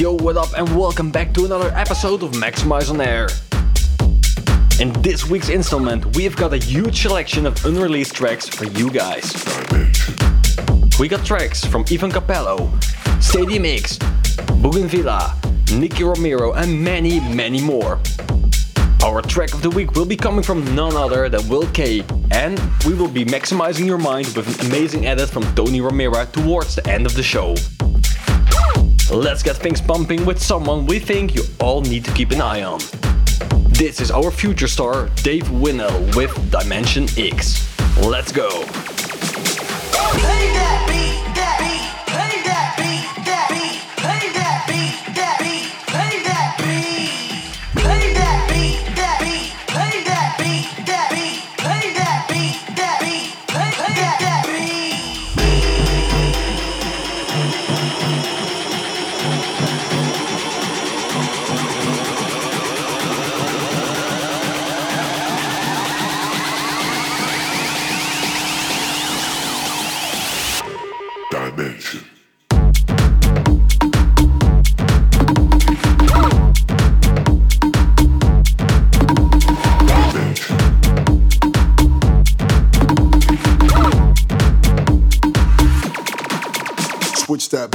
Yo, what up, and welcome back to another episode of Maxximize on Air. In this week's installment, we've got a huge selection of unreleased tracks for you guys. We got tracks from Ivan Cappello, Stadium X, Bougenvilla, Nicky Romero, and many, many more. Our track of the week will be coming from none other than Will K, and we will be maximizing your mind with an amazing edit from Tony Romero towards the end of the show. Let's get things pumping with someone we think you all need to keep an eye on. This is our future star, Dave Winnel with Dimension X. Let's go! dimension. Switch that.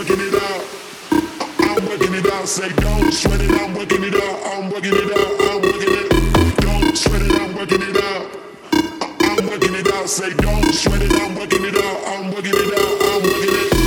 Working it out. I'm working it out. Say don't sweat it, I'm working it out. I'm working it out. I'm working it. Don't sweat it, I'm working it out. I'm working it out. Say don't sweat it, I'm working it out. I'm working it out. I'm working it.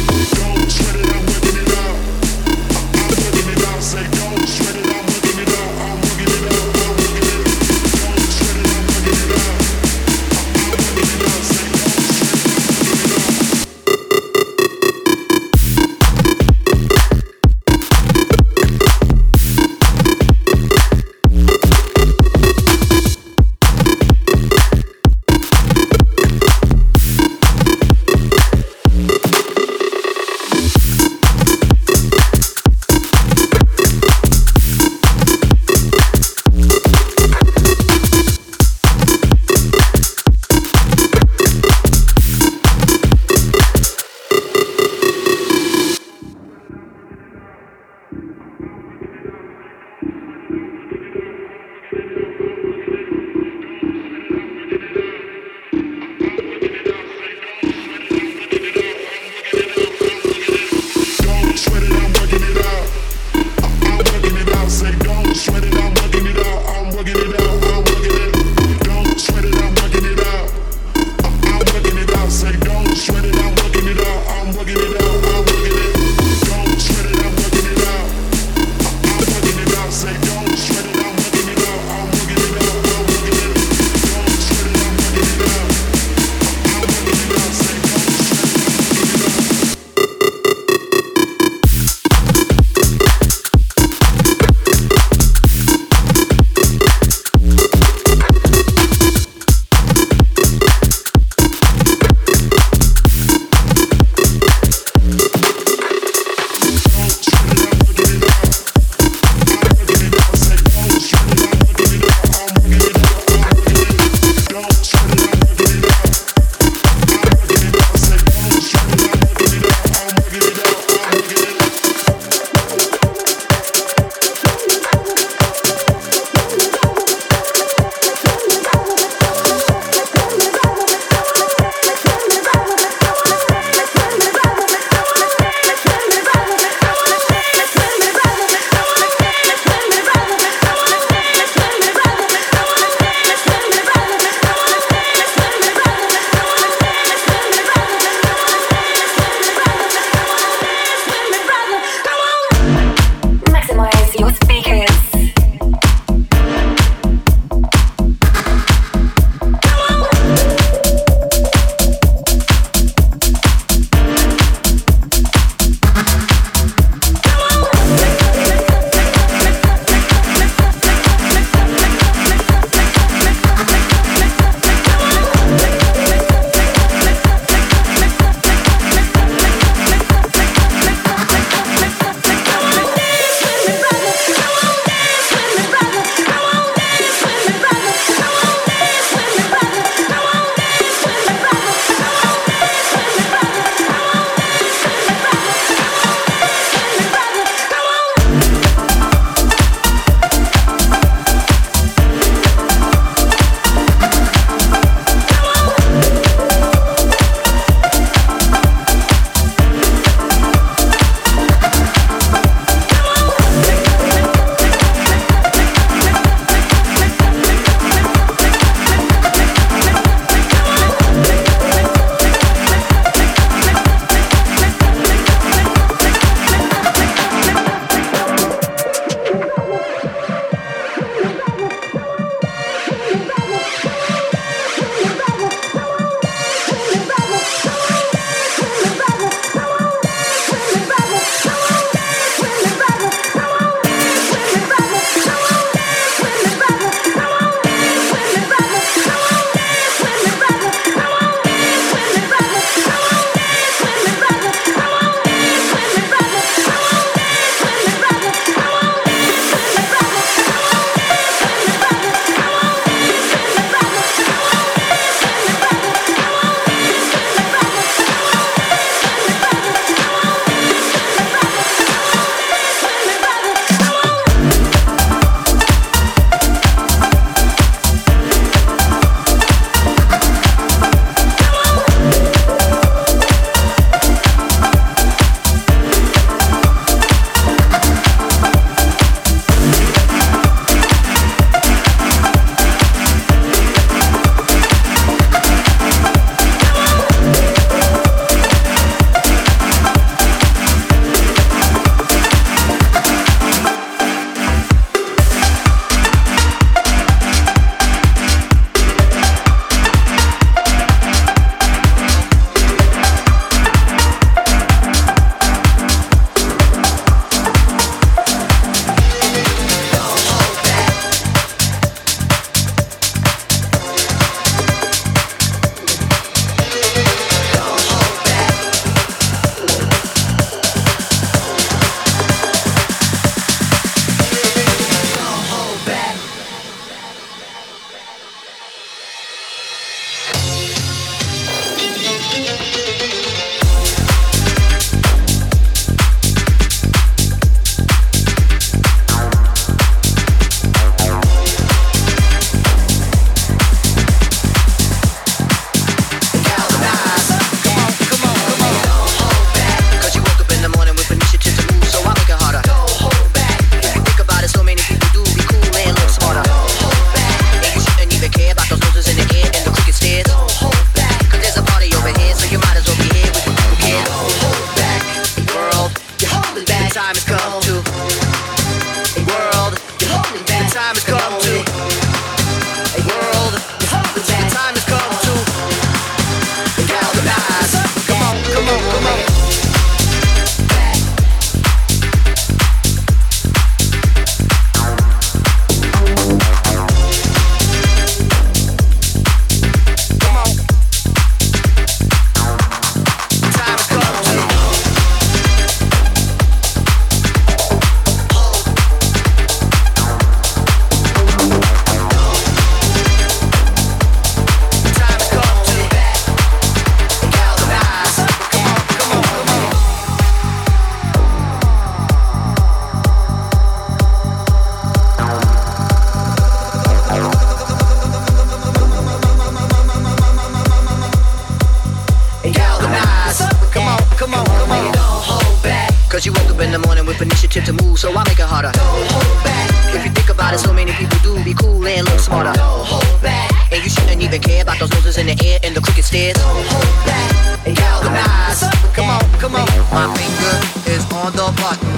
Cause you woke up in the morning with initiative to move, so I make it harder. Don't hold back. If you think about it, so many people do be cool and look smarter. Don't hold back. And you shouldn't even care about those noses in the air and the crooked stairs. Don't hold back. And galvanize. Come on, come on. My finger is on the button.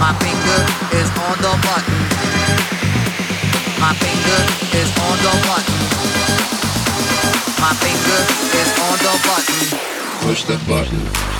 My finger is on the button. My finger is on the button. My finger is on the button. Push that button.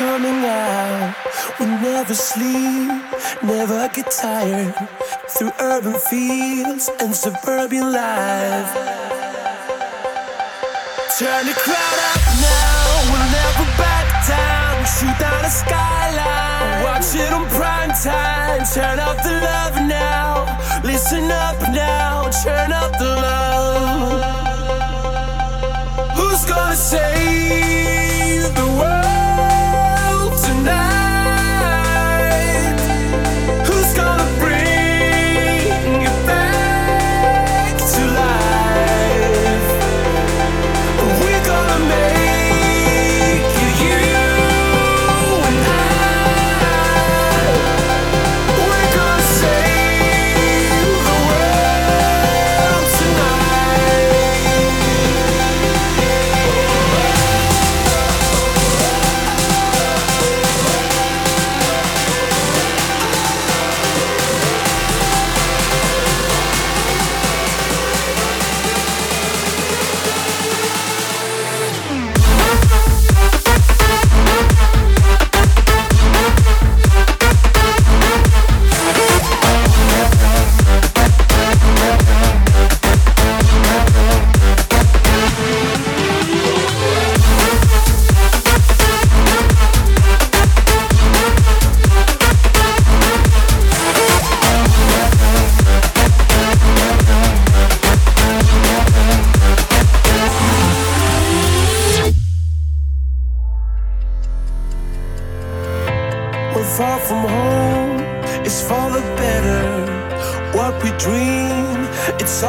Coming out. We never sleep, never get tired. Through urban fields and suburban life. Turn the crowd up now, we'll never back down. Shoot down the skyline, watch it on prime time. Turn up the love now, listen up now, turn up the love. Who's gonna save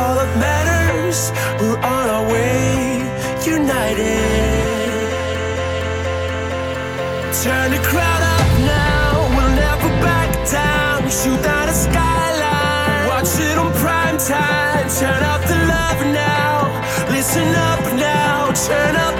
all that matters. We're on our way, united. Turn the crowd up now, we'll never back down. We shoot down the skyline, watch it on prime time. Turn up the love now, listen up now, turn up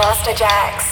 at Jacks.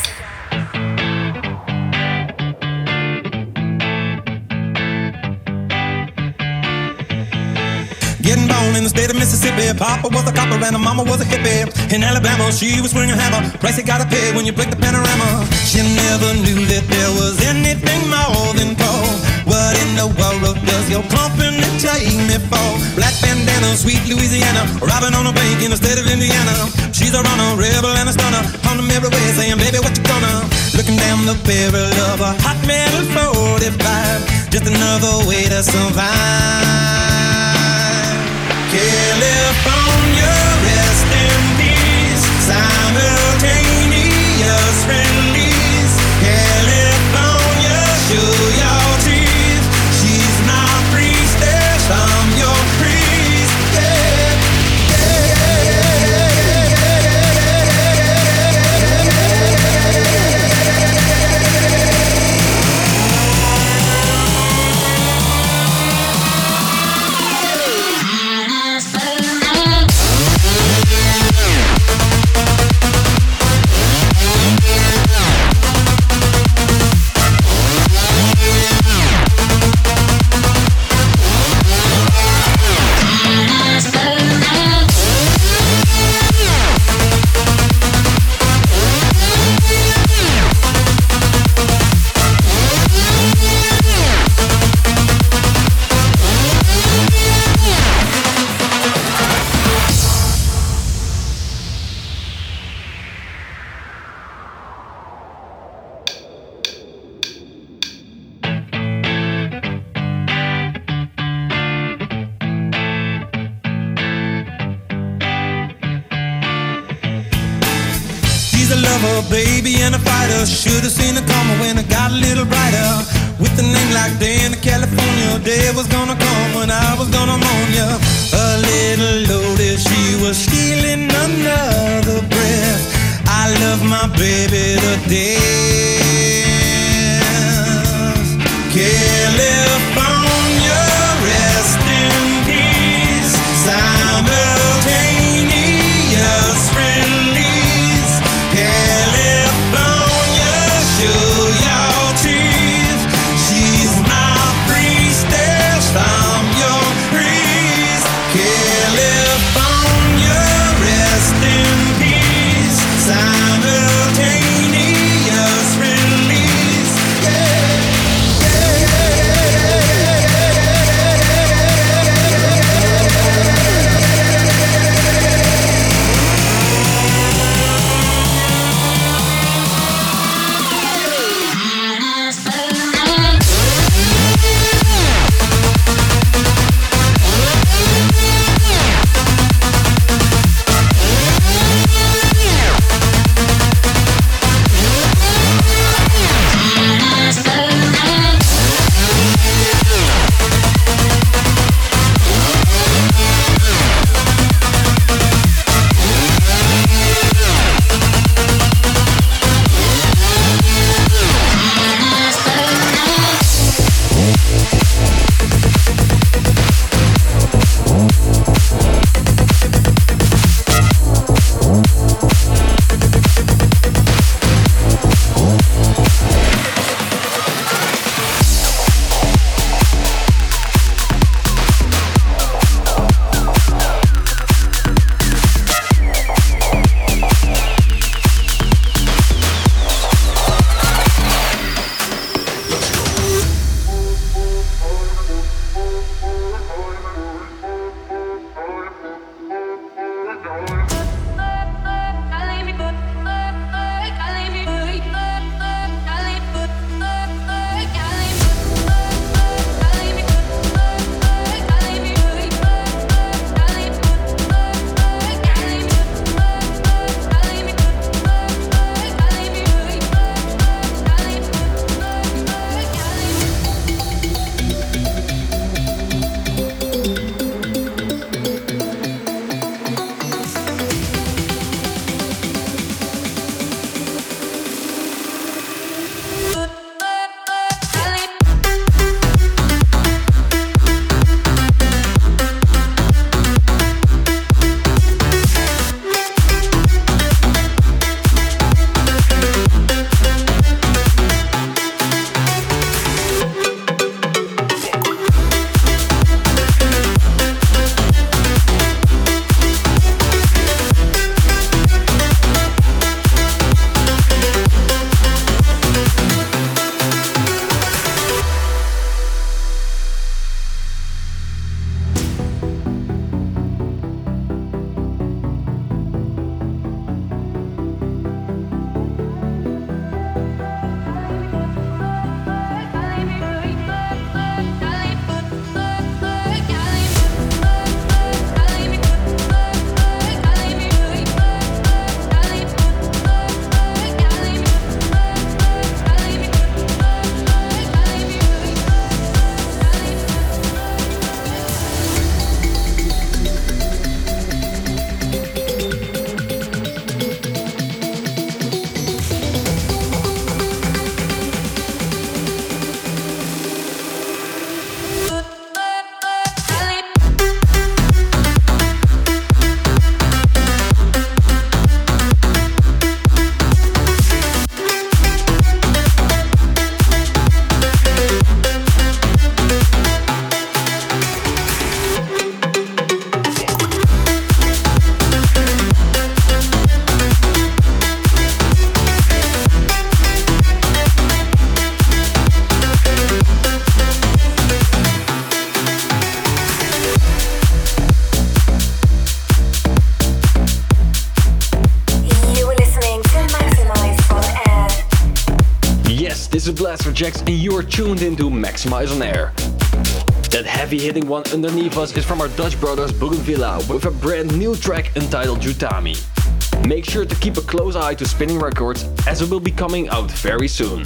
Getting born in the state of Mississippi. Papa was a copper and her mama was a hippie. In Alabama, she was swinging a hammer. Price you gotta pay when you break the panorama. She never knew that there was anything more than coal. What in the world does your company take me for? Black bandana, sweet Louisiana. Robbing on a bank in the state of Indiana. She's a runner, rebel and a stunner. On them everywhere saying, baby, what you gonna? Looking down the barrel of a hot metal 45. Just another way to survive. California, rest in peace. Simultaneous release. Lover, baby, and a fighter. Should've seen it coming when it got a little brighter. With a name like Dani, California, day was gonna come when I was gonna moan ya. A little loaded, she was stealing another breath. I love my baby to death. California, Jacks, and you are tuned into Maxximize on Air. That heavy hitting one underneath us is from our Dutch brothers Bougenvilla with a brand new track entitled Jutami. Make sure to keep a close eye to Spinnin' Records as it will be coming out very soon.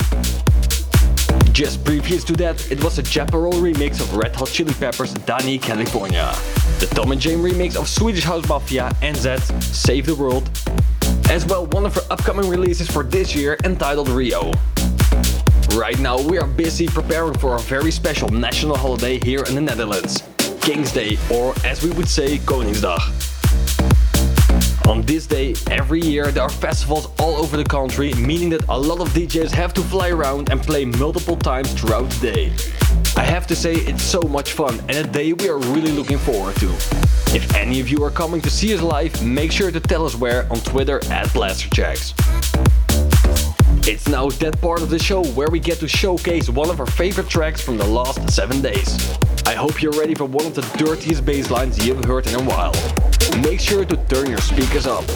Just previous to that, it was a Chaparral remix of Red Hot Chili Peppers' Dani California. The Tom and Jame remix of Swedish House Mafia and Zed's Save the World. As well, one of her upcoming releases for this year entitled Rio. Right now, we are busy preparing for a very special national holiday here in the Netherlands King's Day, or as we would say, Koningsdag. On this day, every year there are festivals all over the country, meaning that a lot of DJs have to fly around and play multiple times throughout the day. I have to say, it's so much fun and a day we are really looking forward to. If any of you are coming to see us live, make sure to tell us where on Twitter at Blasterjaxx. It's now that part of the show where we get to showcase one of our favorite tracks from the last 7 days. I hope you're ready for one of the dirtiest bass lines you've heard in a while. Make sure to turn your speakers up.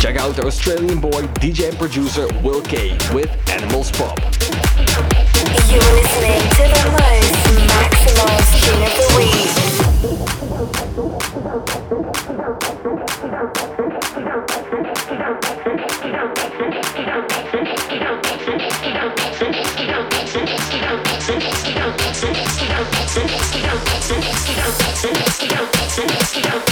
Check out the Australian boy, DJ and producer Will K with Animals Pop. You're listening to the most tune of the week. Let's get down, let's get down, let's get down, let's get.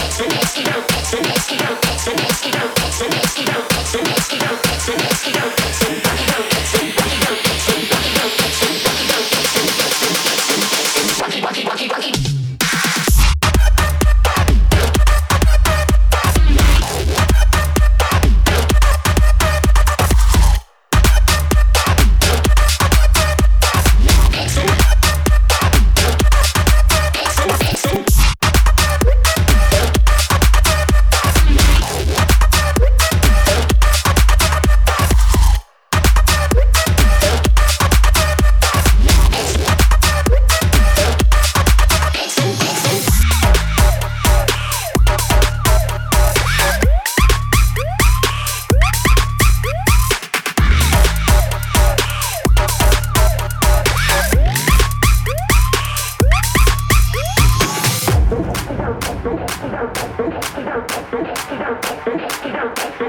Thank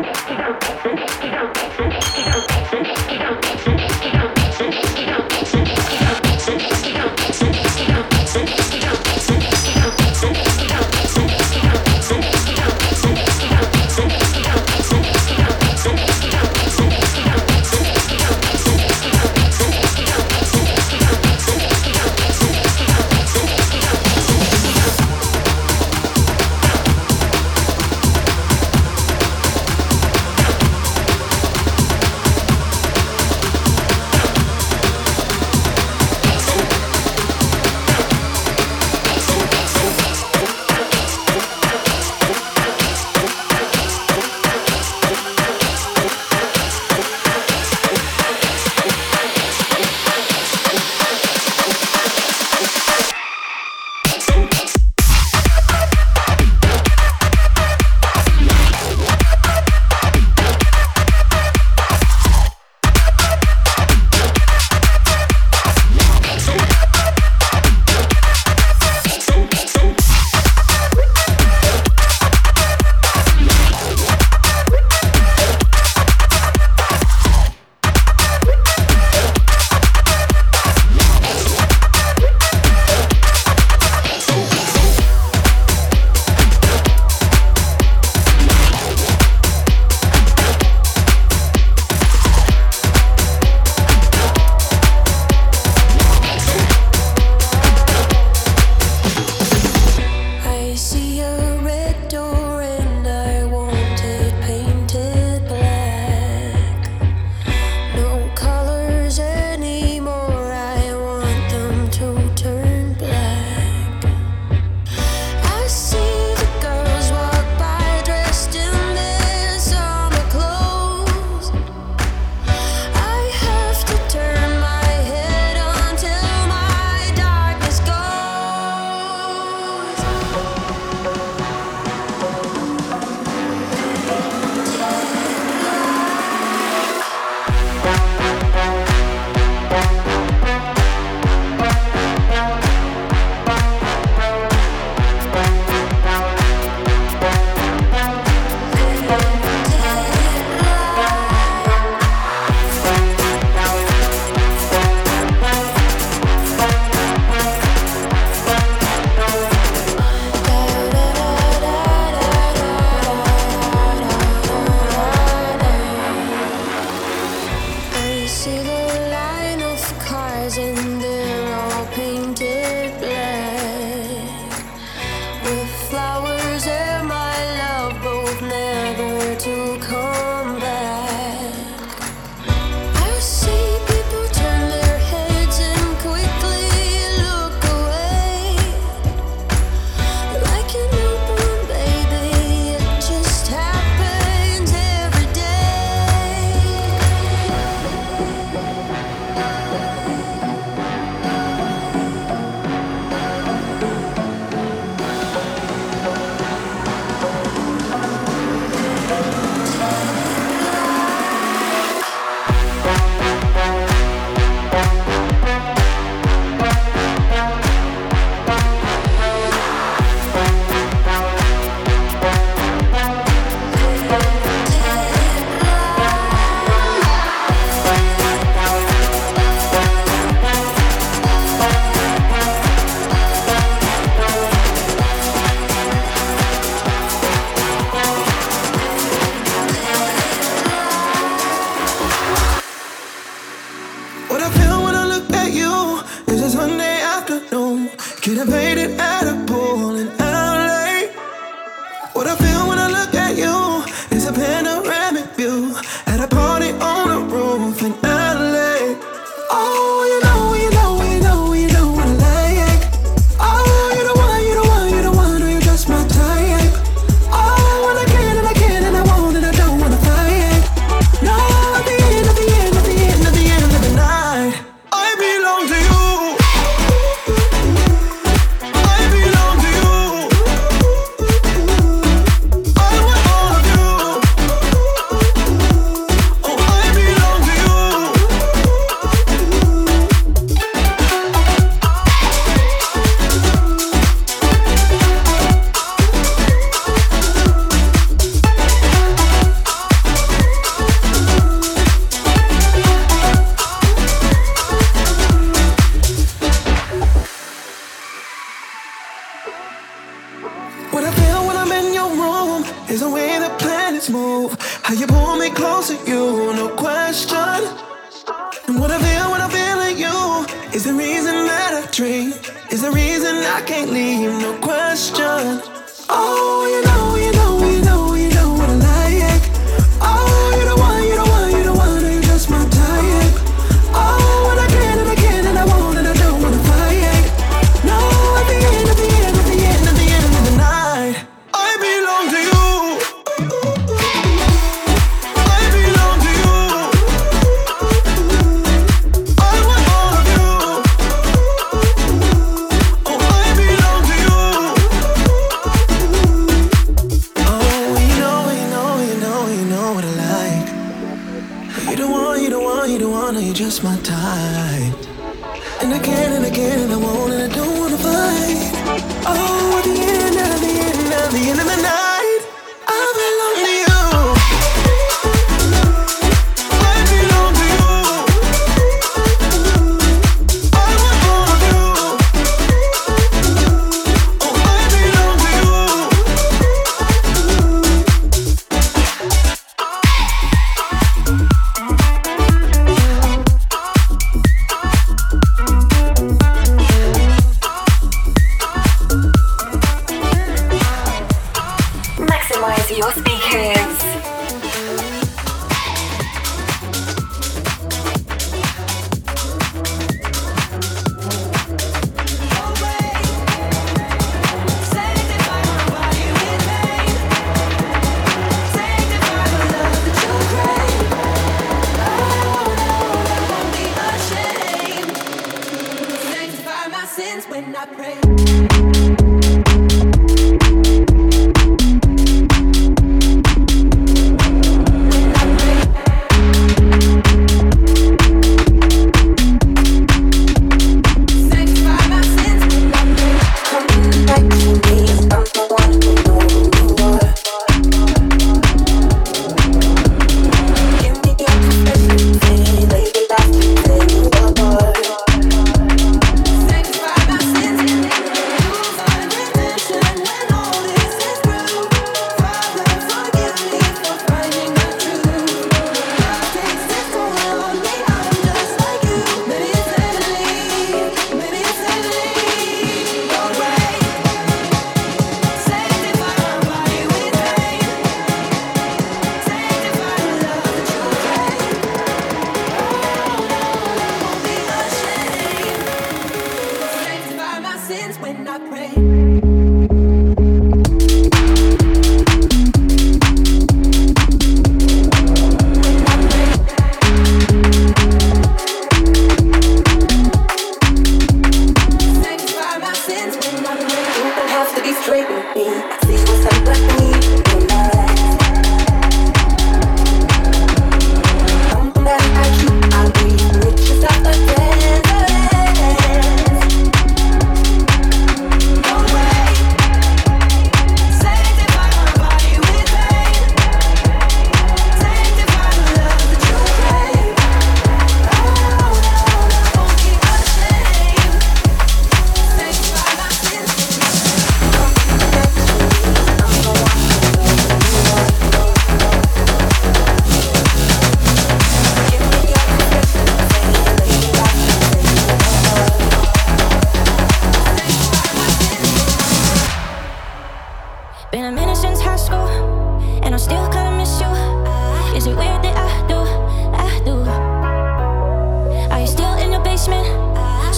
you.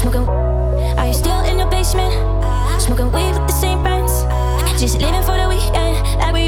Smoking, are you still in the basement? Smoking weed with the same friends, just living for the weekend like we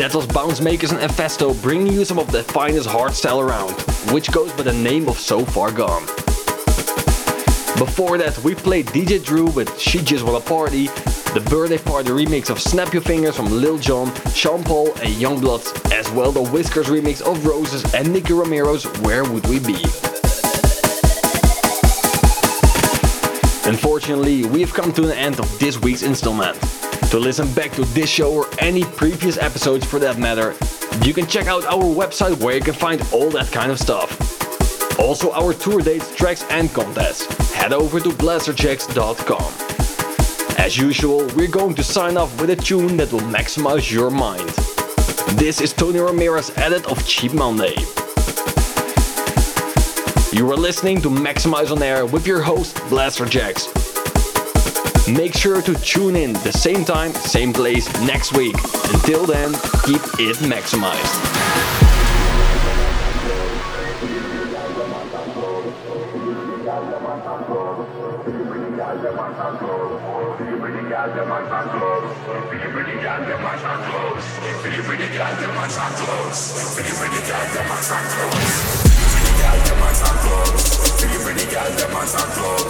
That was Bounce Makers and Infesto bringing you some of the finest hardstyle around, which goes by the name of So Far Gone. Before that, we played DJ Drew with She Just Wanna Party, the birthday party remix of Snap Your Fingers from Lil Jon, Sean Paul, and Youngblood, as well the Whiskers remix of Roses and Nicky Romero's Where Would We Be. Unfortunately, we've come to the end of this week's installment. To listen back to this show or any previous episodes for that matter, you can check out our website where you can find all that kind of stuff. Also our tour dates, tracks and contests. Head over to blasterjaxx.com. As usual, we're going to sign off with a tune that will maximize your mind. This is Tony Ramirez edit of Cheap Monday. You are listening to Maxximize on Air with your host, Blasterjaxx. Make sure to tune in the same time, same place next week. Until then, keep it maximized. Close.